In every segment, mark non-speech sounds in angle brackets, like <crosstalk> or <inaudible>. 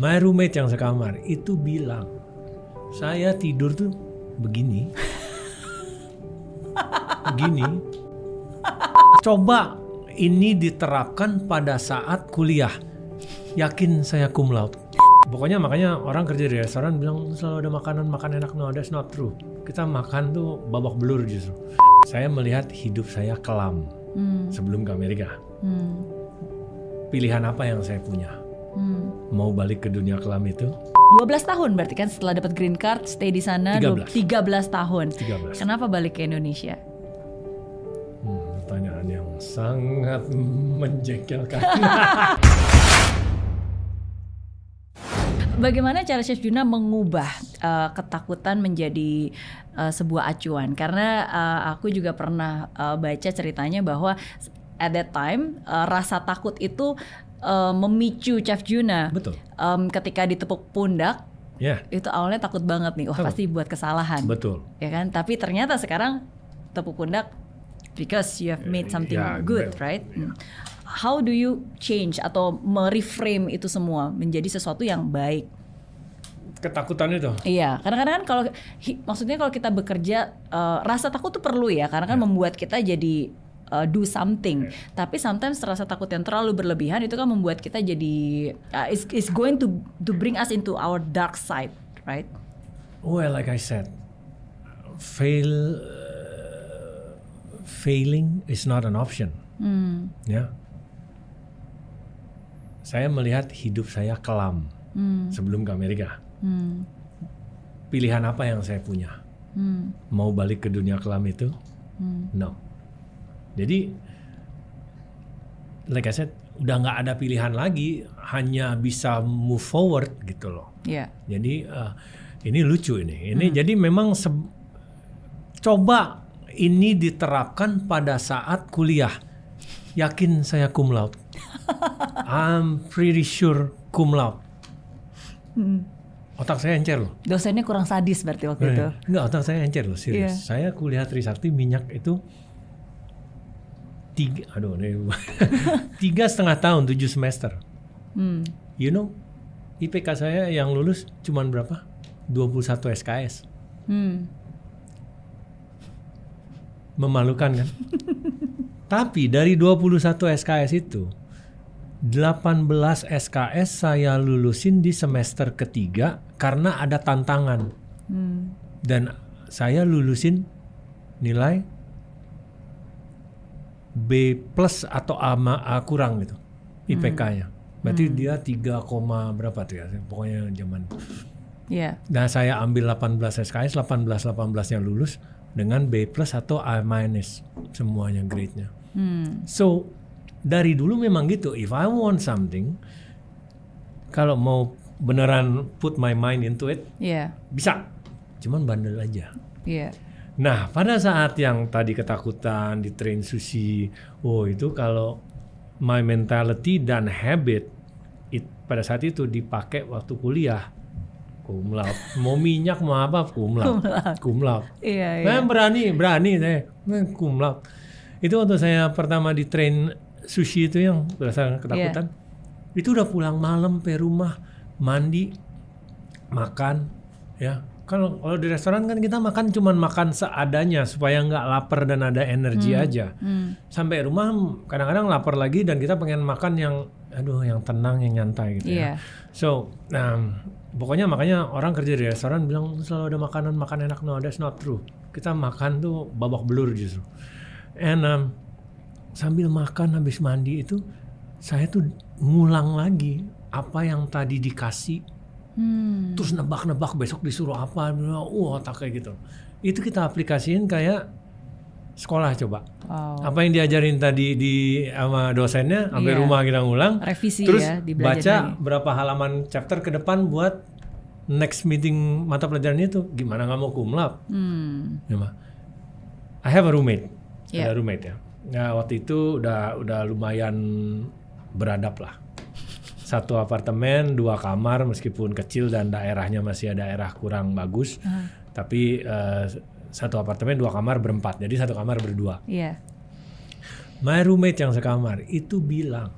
My roommate yang sekamar itu bilang, saya tidur tuh begini, <laughs> begini. Coba ini diterapkan pada saat kuliah, yakin saya cum laude. Pokoknya makanya orang kerja di restoran bilang selalu ada makanan makan enak. No, that's not true. Kita makan tuh babak belur justru. Saya melihat hidup saya kelam sebelum ke Amerika. Hmm. Pilihan apa yang saya punya? Hmm. Mau balik ke dunia kelam itu? 12 tahun berarti kan setelah dapat green card stay di sana 13. 13 tahun. 13. Kenapa balik ke Indonesia? Hmm, pertanyaan yang sangat menjengkelkan. <laughs> Bagaimana cara Chef Juna mengubah uh, ketakutan menjadi uh, sebuah acuan? Karena uh, aku juga pernah uh, baca ceritanya bahwa at that time uh, rasa takut itu uh, memicu Chef Juna. Betul. Um, ketika ditepuk pundak Ya, itu awalnya takut banget nih, wah Betul. pasti buat kesalahan, betul. ya kan? Tapi ternyata sekarang tepuk pundak because you have made something Ya, good, betul. right? Hmm. How do you change atau mereframe itu semua menjadi sesuatu yang baik? Ketakutan itu. Iya, kadang-kadang kan kalau maksudnya kalau kita bekerja eh, rasa takut tuh perlu ya, karena kan membuat kita jadi eh, do something. Tapi sometimes rasa takut yang terlalu berlebihan itu kan membuat kita jadi uh, is is going to to bring us into our dark side, right? Well, like I said, fail, uh, failing is not an option. Hmm. Ya, saya melihat hidup saya kelam Hmm. sebelum ke Amerika. Hmm. Pilihan apa yang saya punya? Hmm. Mau balik ke dunia kelam itu? Hmm. No. Jadi, like I said, udah nggak ada pilihan lagi, hanya bisa move forward gitu loh. Iya. Jadi eh, ini lucu ini. Ini jadi memang coba ini diterapkan pada saat kuliah. Yakin saya cum laude. <laughs> I'm pretty sure cum laude. Otak saya encer loh. Dosennya kurang sadis berarti waktu itu. Eh, Enggak, otak saya encer loh, serius. Iya. Saya kuliah Trisakti minyak itu tiga, aduh, ini, <laughs> tiga setengah tahun, tujuh semester. Hmm. You know, IPK saya yang lulus cuman berapa? 21 SKS. Hmm. Memalukan kan? <laughs> Tapi dari 21 SKS itu 18 SKS saya lulusin di semester ketiga karena ada tantangan. Hmm. Dan saya lulusin nilai B plus atau A, ma- A kurang gitu IPK-nya. Berarti dia 3, koma berapa tuh ya? Pokoknya zaman Iya. Nah saya ambil 18 SKS, 18 18 yang lulus dengan B plus atau A minus semuanya grade-nya. Hmm. So dari dulu memang gitu. If I want something, kalau mau beneran put my mind into it, Iya. bisa. Cuman bandel aja. Iya. Nah pada saat yang tadi ketakutan di train sushi, oh itu kalau my mentality dan habit it, pada saat itu dipakai waktu kuliah, cum laude. Mau minyak mau apa cum laude. Iya, iya. Nah, berani, berani saya. Cum laude. Itu waktu saya pertama di train sushi itu yang berdasarkan ketakutan. Itu udah pulang malam ke rumah, mandi, makan, ya. Kalau kalau di restoran kan kita makan cuman makan seadanya supaya nggak lapar dan ada energi aja. Hmm. Sampai rumah kadang-kadang lapar lagi dan kita pengen makan yang aduh yang tenang yang nyantai gitu Iya. ya. So, um, pokoknya makanya orang kerja di restoran bilang selalu ada makanan makan enak. No, that's not true. Kita makan tuh babak belur justru. And um, sambil makan habis mandi itu saya tuh ngulang lagi apa yang tadi dikasih Hmm. terus nebak-nebak besok disuruh apa wah tak kayak gitu itu kita aplikasiin kayak sekolah coba Wow. apa yang diajarin tadi di sama dosennya sampai Iya. rumah kita ngulang Revisi terus ya, baca berapa halaman chapter ke depan buat next meeting mata pelajaran itu gimana nggak mau cum laude Hmm. Ya. I have a roommate Iya. ada roommate ya nah waktu itu udah udah lumayan beradab lah satu apartemen dua kamar meskipun kecil dan daerahnya masih daerah kurang bagus tapi eh, satu apartemen dua kamar berempat jadi satu kamar berdua Iya. my roommate yang sekamar itu bilang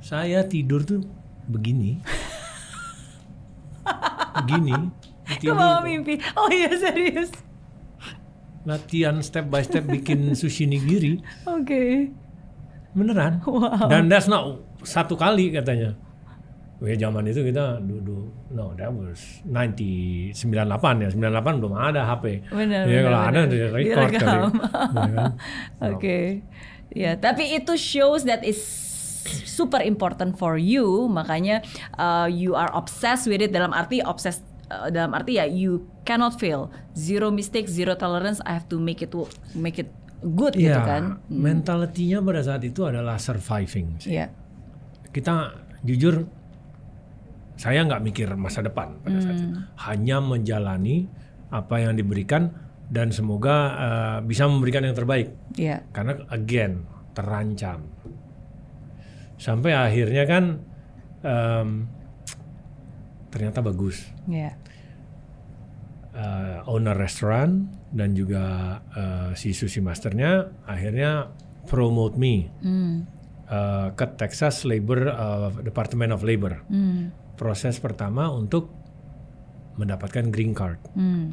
saya tidur tuh begini <laughs> gini Ke bawah mimpi. Oh iya serius. latihan step by step bikin <laughs> sushi nigiri Oke. beneran Wow. dan that's not satu kali katanya Wah, zaman itu kita duduk no that was 90 98 ya 98 belum ada HP Benar, ya benar, kalau ada benar. di record kali Direkam. Ya kan? <laughs> Oke. Ya, tapi itu shows that is super important for you, makanya uh, you are obsessed with it dalam arti obsessed uh, dalam arti ya you cannot fail. Zero mistakes, zero tolerance. I have to make it make it good gitu ya kan. mentalitinya pada saat itu adalah surviving sih. Iya. kita jujur saya nggak mikir masa depan pada saat itu hanya menjalani apa yang diberikan dan semoga uh, bisa memberikan yang terbaik Iya. karena again terancam sampai akhirnya kan em, ternyata bagus Iya. Uh, owner restoran dan juga uh, si sushi masternya akhirnya promote me Hmm. uh, ke Texas Labor uh, Department of Labor Hmm. Proses pertama untuk mendapatkan green card Hmm.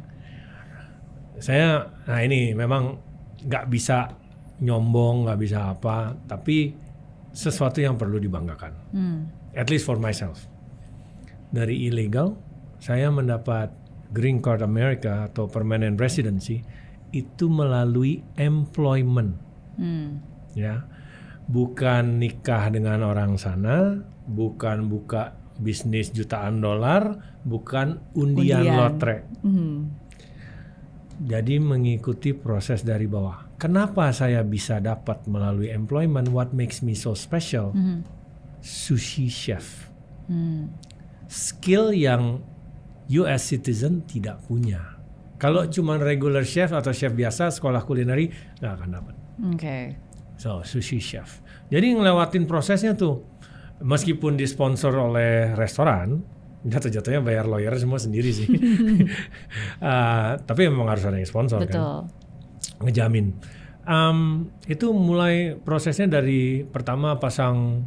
saya nah ini memang nggak bisa nyombong nggak bisa apa tapi sesuatu yang perlu dibanggakan Hmm. at least for myself dari illegal saya mendapat green card America atau permanent residency itu melalui employment Hmm. ya bukan nikah dengan orang sana bukan buka bisnis jutaan dolar bukan undian, Undian. lotre Hmm. jadi mengikuti proses dari bawah kenapa saya bisa dapat melalui employment what makes me so special Hmm. sushi chef Hmm. skill yang US citizen tidak punya kalau cuma regular chef atau chef biasa sekolah kulineri nggak akan dapat Oke. So, sushi chef. Jadi ngelewatin prosesnya tuh, meskipun disponsor oleh restoran, jatuh-jatuhnya bayar lawyer semua sendiri sih. Uh, <laughs> <laughs> tapi memang harus ada yang sponsor kan, Betul. ngejamin. Um, itu mulai prosesnya dari pertama pasang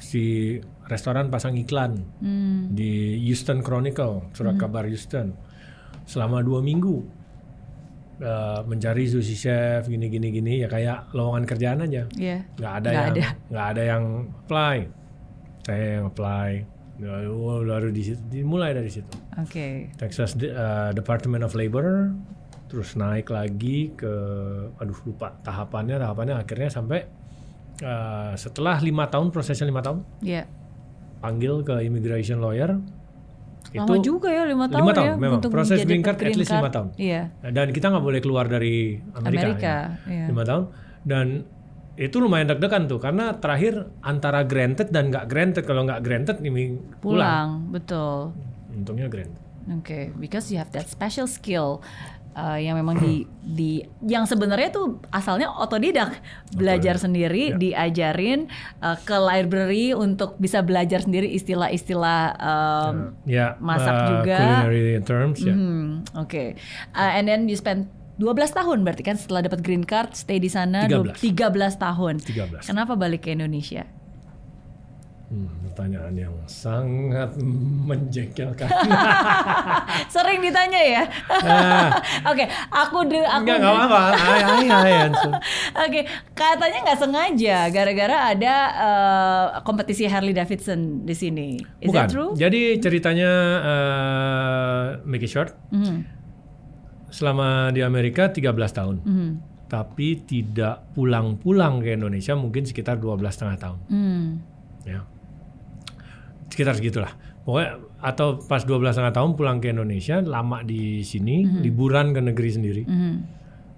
si restoran pasang iklan Hmm. di Houston Chronicle, surat kabar Houston, selama dua minggu. Uh, mencari sushi chef gini gini gini ya kayak lowongan kerjaan aja Iya. nggak ada Nggak yang ada. nggak ada yang apply saya yang apply baru di situ dimulai dari situ Oke. Texas uh, Department of Labor terus naik lagi ke aduh lupa tahapannya tahapannya akhirnya sampai uh, setelah lima tahun prosesnya lima tahun Iya. panggil ke immigration lawyer Lama juga ya lima tahun, lima tahun ya memang untuk proses green card at least lima tahun Iya. dan kita nggak boleh keluar dari Amerika, Amerika, ya. iya. lima tahun dan itu lumayan deg-degan tuh karena terakhir antara granted dan nggak granted kalau nggak granted ini pulang. Pulang, betul. untungnya granted Oke, because you have that special skill uh, yang memang di di yang sebenarnya tuh asalnya otodidak, belajar sendiri, Ya. diajarin uh, ke library untuk bisa belajar sendiri istilah-istilah um, ya masak uh, juga. culinary terms ya hmm, Oke, Uh, and then you spend 12 tahun berarti kan setelah dapat green card stay di sana 13. 13 tahun. 13 Kenapa balik ke Indonesia? hmm, pertanyaan yang sangat <laughs> menjengkelkan <laughs> Sering ditanya ya. Ah. <laughs> Oke, aku de, aku nggak nggak apa hai hai hai answer. Oke, katanya nggak sengaja gara-gara ada uh, kompetisi Harley Davidson di sini. Is bukan that true? jadi ceritanya uh, make it short Mhm, selama di Amerika 13 tahun. Mhm, tapi tidak pulang-pulang ke Indonesia mungkin sekitar 12 setengah tahun. Mhm. ya. Sekitar segitulah. Pokoknya atau pas 12 setengah tahun pulang ke Indonesia lama di sini liburan ke negeri sendiri. Mhm.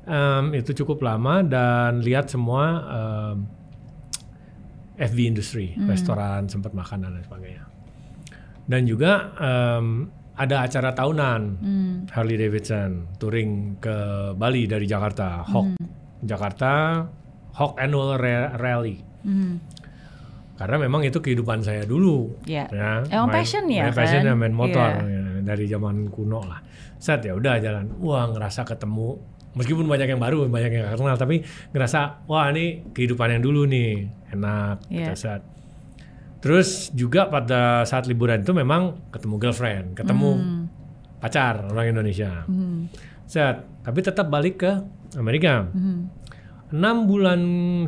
Em, itu cukup lama dan lihat semua em, FB industry restoran sempat makan dan sebagainya. Dan juga em, ada acara tahunan Hmm. Harley Davidson touring ke Bali dari Jakarta Hawk Jakarta Hawk Annual Ra- Rally Mhm. karena memang itu kehidupan saya dulu Ya. ya Emang passion ya, main passion kan? ya, main motor Iya. ya, dari zaman kuno lah set ya udah jalan wah ngerasa ketemu meskipun banyak yang baru banyak yang gak kenal tapi ngerasa wah ini kehidupan yang dulu nih enak Iya. gitu set terus juga pada saat liburan itu memang ketemu girlfriend ketemu Hmm. pacar orang Indonesia. Hmm. Set, tapi tetap balik ke Amerika. Hmm. Enam bulan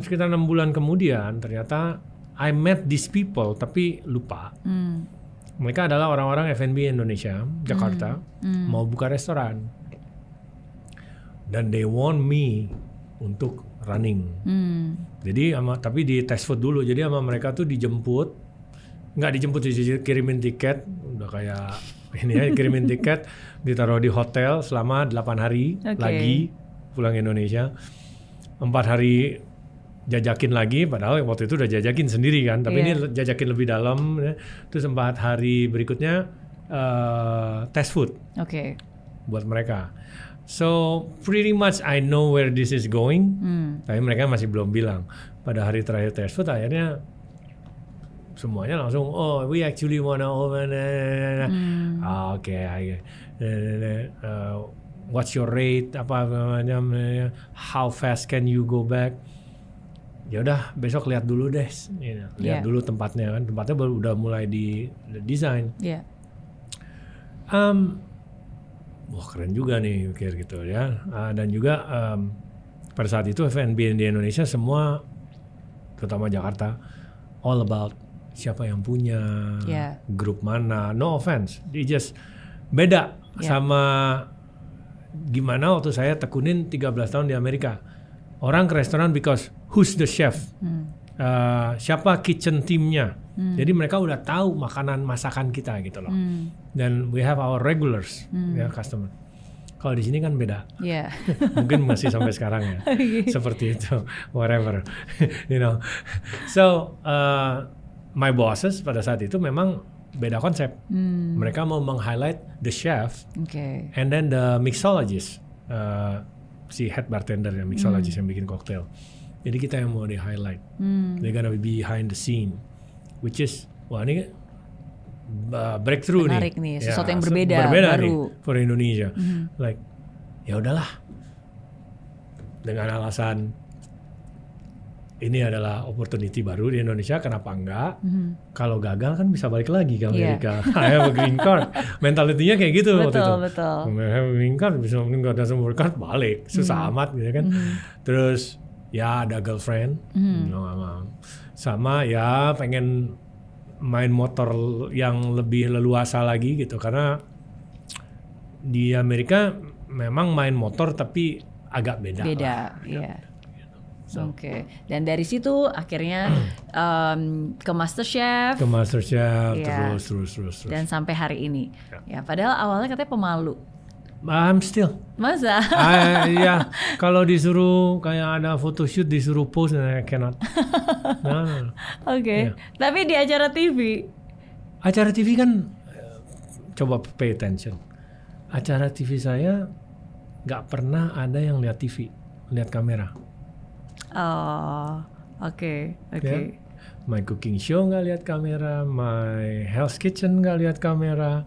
sekitar enam bulan kemudian ternyata I met these people tapi lupa. Hmm. Mereka adalah orang-orang F&B Indonesia, Jakarta, Hmm. mau buka restoran. Dan they want me untuk running. Hmm. Jadi sama tapi di test food dulu. Jadi sama mereka tuh dijemput, nggak dijemput sih kirimin tiket, udah kayak ini ya kirimin tiket, ditaruh di hotel selama 8 hari Oke. lagi pulang Indonesia. Empat hari jajakin lagi, padahal waktu itu udah jajakin sendiri kan. Tapi Iya. ini jajakin lebih dalam. ya. Terus empat hari berikutnya eh, test food Oke. buat mereka. So pretty much I know where this is going. Hmm. Tapi mereka masih belum bilang. Pada hari terakhir test food akhirnya semuanya langsung oh we actually wanna open Hmm. Ah, oke I- uh, what's your rate apa macam how fast can you go back ya udah besok lihat dulu deh you know, lihat Yeah. dulu tempatnya kan tempatnya baru udah mulai di desain Ya. Um, wah keren juga nih mikir gitu ya. Ah, dan juga um, pada saat itu F&B di Indonesia semua, terutama Jakarta, all about siapa yang punya, Yeah. grup mana. No offense, it just beda Yeah. sama gimana waktu saya tekunin 13 tahun di Amerika. Orang ke restoran because who's the chef? Hmm. Uh, siapa kitchen teamnya? Jadi mereka udah tahu makanan masakan kita gitu loh Hmm. dan we have our regulars ya customer. Kalau di sini kan beda, Ya. <laughs> mungkin masih sampai sekarang ya, <laughs> seperti itu, whatever, <laughs> you know. So uh, my bosses pada saat itu memang beda konsep. Hmm. Mereka mau meng-highlight the chef Oke. and then the mixologist, uh, si head bartender yang mixologist yang bikin koktail. Jadi kita yang mau di highlight. Hmm. They're gonna be behind the scene, which is wah ini uh, breakthrough Menarik nih, nih, sesuatu yang se- berbeda, berbeda baru. nih for Indonesia. Mhm. Like ya udahlah, dengan alasan ini adalah opportunity baru di Indonesia, kenapa enggak? Mhm. Kalau gagal kan bisa balik lagi ke Iya. Amerika. <laughs> I have a green card. Mentalitinya kayak gitu waktu itu. Betul, betul. I have a green card, bisa mungkin nggak ada semua card balik, susah Hmm. amat gitu kan. Terus ya ada girlfriend, Hmm. no, sama, sama ya pengen main motor yang lebih leluasa lagi gitu karena di Amerika memang main motor tapi agak beda. Beda, iya. So. Oke. Dan dari situ akhirnya <clears throat> em, ke MasterChef Ke MasterChef Iya. terus terus terus terus. dan sampai hari ini. Ya, padahal awalnya katanya pemalu. I'm still. Masa? <laughs> Iya, kalau disuruh kayak ada photoshoot disuruh post, I cannot. No, no, no. Oke. Iya. Tapi di acara TV. Acara TV kan, eh, coba pay attention. Acara TV saya nggak pernah ada yang lihat TV, lihat kamera. Oh, oke, oke. Ya. My cooking show nggak lihat kamera, my Hell's Kitchen nggak lihat kamera,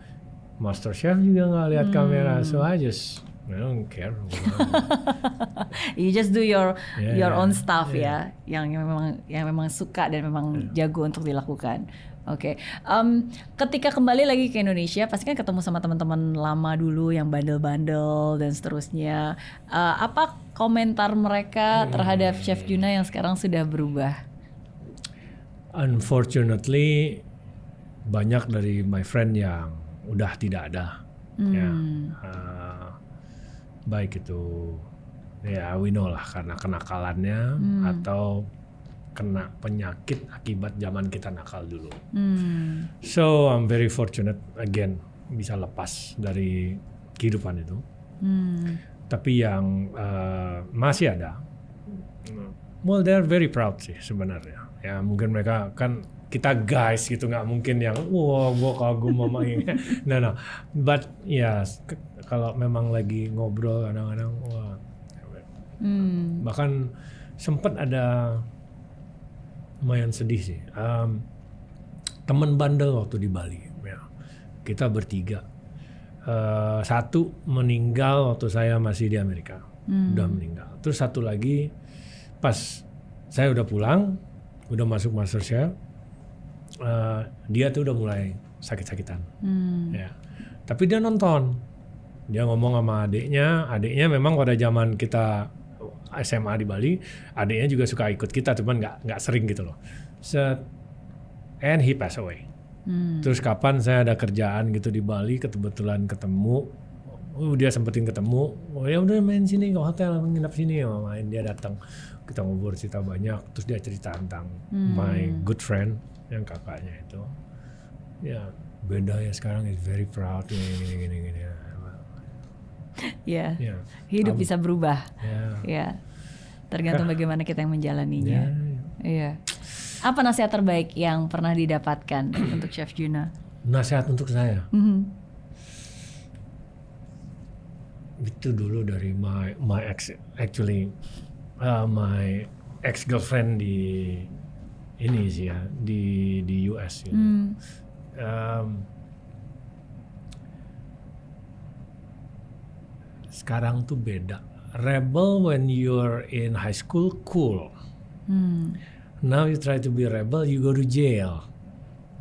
Master Chef juga nggak lihat kamera. So I just I don't care. <laughs> You just do your Yeah, your own yeah, stuff ya, yang yang memang yang memang suka dan memang jago untuk dilakukan. Oke, Em, ketika kembali lagi ke Indonesia, pasti kan ketemu sama teman-teman lama dulu yang bandel-bandel dan seterusnya. Eh, apa komentar mereka terhadap Chef Juna yang sekarang sudah berubah? Unfortunately banyak dari my friend yang udah tidak ada. Ya, Hmm. uh, baik itu ya we know lah karena kenakalannya Hmm. atau kena penyakit akibat zaman kita nakal dulu. Hmm. So I'm very fortunate again bisa lepas dari kehidupan itu. Hmm. Tapi yang uh, masih ada, well they're very proud sih sebenarnya. Ya mungkin mereka kan kita guys gitu nggak mungkin yang wah gua kagum mama ini. <laughs> no no, but ya ke- kalau memang lagi ngobrol kadang-kadang wah Hmm. bahkan sempat ada lumayan sedih sih. Um, teman bandel waktu di Bali, ya. kita bertiga. Eh, satu meninggal waktu saya masih di Amerika, udah meninggal. Terus satu lagi pas saya udah pulang, udah masuk MasterChef, eh, dia tuh udah mulai sakit-sakitan. Hmm. Ya. Tapi dia nonton dia ngomong sama adiknya adiknya memang pada zaman kita SMA di Bali adiknya juga suka ikut kita cuman nggak nggak sering gitu loh. Set and he passed away. Hmm. terus kapan saya ada kerjaan gitu di Bali kebetulan ketemu oh dia sempetin ketemu oh ya udah main sini ke hotel nginap sini oh, main dia datang. Kita ngobrol cerita banyak terus dia cerita tentang my good friend yang kakaknya itu. Ya beda ya sekarang is very proud gini gini gini gini ya Ya, ya hidup bisa berubah. ya Ya, tergantung bagaimana kita yang menjalaninya. ya. Iya. Apa nasihat terbaik yang pernah didapatkan <clears throat> untuk Chef Juna? nasihat untuk saya Mhm. itu dulu dari my my ex actually uh, my ex girlfriend di ini sih ya di di US gitu. Hmm. Um, sekarang tuh beda rebel when you're in high school cool Hmm. now you try to be rebel you go to jail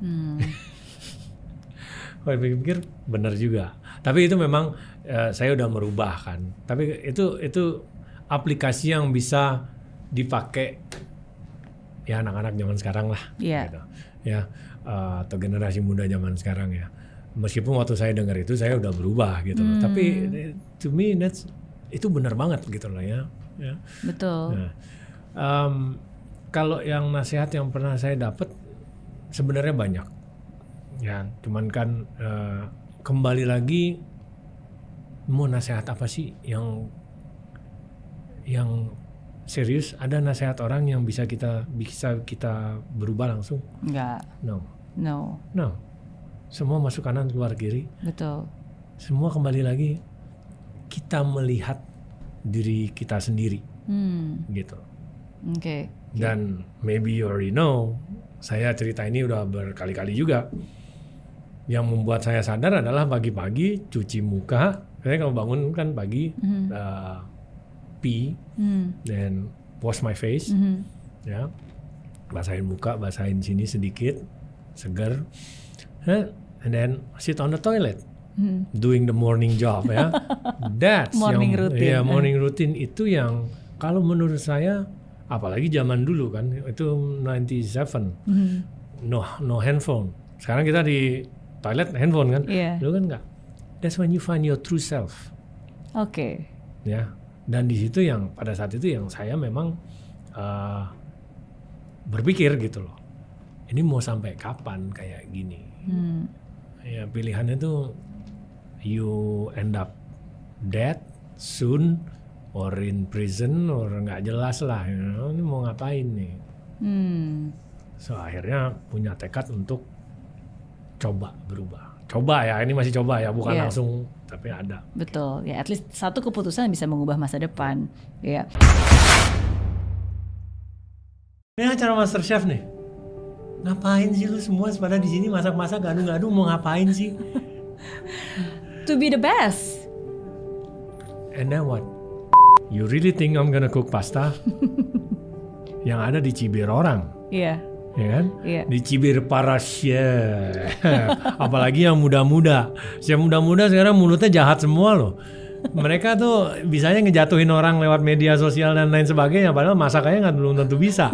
Hmm. <laughs> Kalau pikir benar juga. Tapi itu memang eh, saya udah merubah kan. Tapi itu itu aplikasi yang bisa dipakai ya anak-anak zaman sekarang lah. Iya. Gitu. Ya eh, atau generasi muda zaman sekarang ya. Meskipun waktu saya dengar itu saya udah berubah gitu loh. Tapi eh, to me that's itu benar banget gitu loh ya. ya. Betul. Nah, em, kalau yang nasihat yang pernah saya dapat sebenarnya banyak, ya. Cuman kan eh, kembali lagi mau nasihat apa sih yang yang serius? Ada nasihat orang yang bisa kita bisa kita berubah langsung? Enggak. No, No. no. Semua masuk kanan keluar kiri. Betul. Semua kembali lagi kita melihat diri kita sendiri, Hmm. gitu. Oke. Dan maybe you already know, saya cerita ini udah berkali-kali juga. Yang membuat saya sadar adalah pagi-pagi cuci muka. Saya kalau bangun kan pagi, uh, pee, Hmm. then wash my face, Mhm. ya, basahin muka, basahin sini sedikit, segar? And then sit on the toilet. Hmm. doing the morning job ya. <laughs> That's Morning yang, routine. ya, morning routine itu yang kalau menurut saya apalagi zaman dulu kan itu 97 Mhm. no no handphone. Sekarang kita di toilet handphone kan. Iya. Dulu kan enggak. That's when you find your true self Oke. ya. Dan di situ yang pada saat itu yang saya memang uh, berpikir gitu loh. Ini mau sampai kapan kayak gini? Hmm. Ya pilihannya tuh you end up dead soon or in prison or nggak jelas lah. you know, Ini mau ngapain nih? Hmm. So akhirnya punya tekad untuk coba berubah. Coba ya, ini masih coba ya, bukan Iya. langsung tapi ada. Betul. Ya, at least satu keputusan bisa mengubah masa depan. Ya. Ini acara Master Chef nih. Ngapain sih lu semua pada di sini masak-masak gaduh-gaduh mau ngapain sih? <laughs> To be the best. And then what? You really think I'm gonna cook pasta? <laughs> yang ada dicibir orang, Iya. ya kan? Iya. Dicibir para chef. <laughs> Apalagi yang muda-muda. Yang muda-muda sekarang mulutnya jahat semua loh. Mereka tuh bisanya ngejatuhin orang lewat media sosial dan lain sebagainya. Padahal masakannya nggak belum tentu bisa.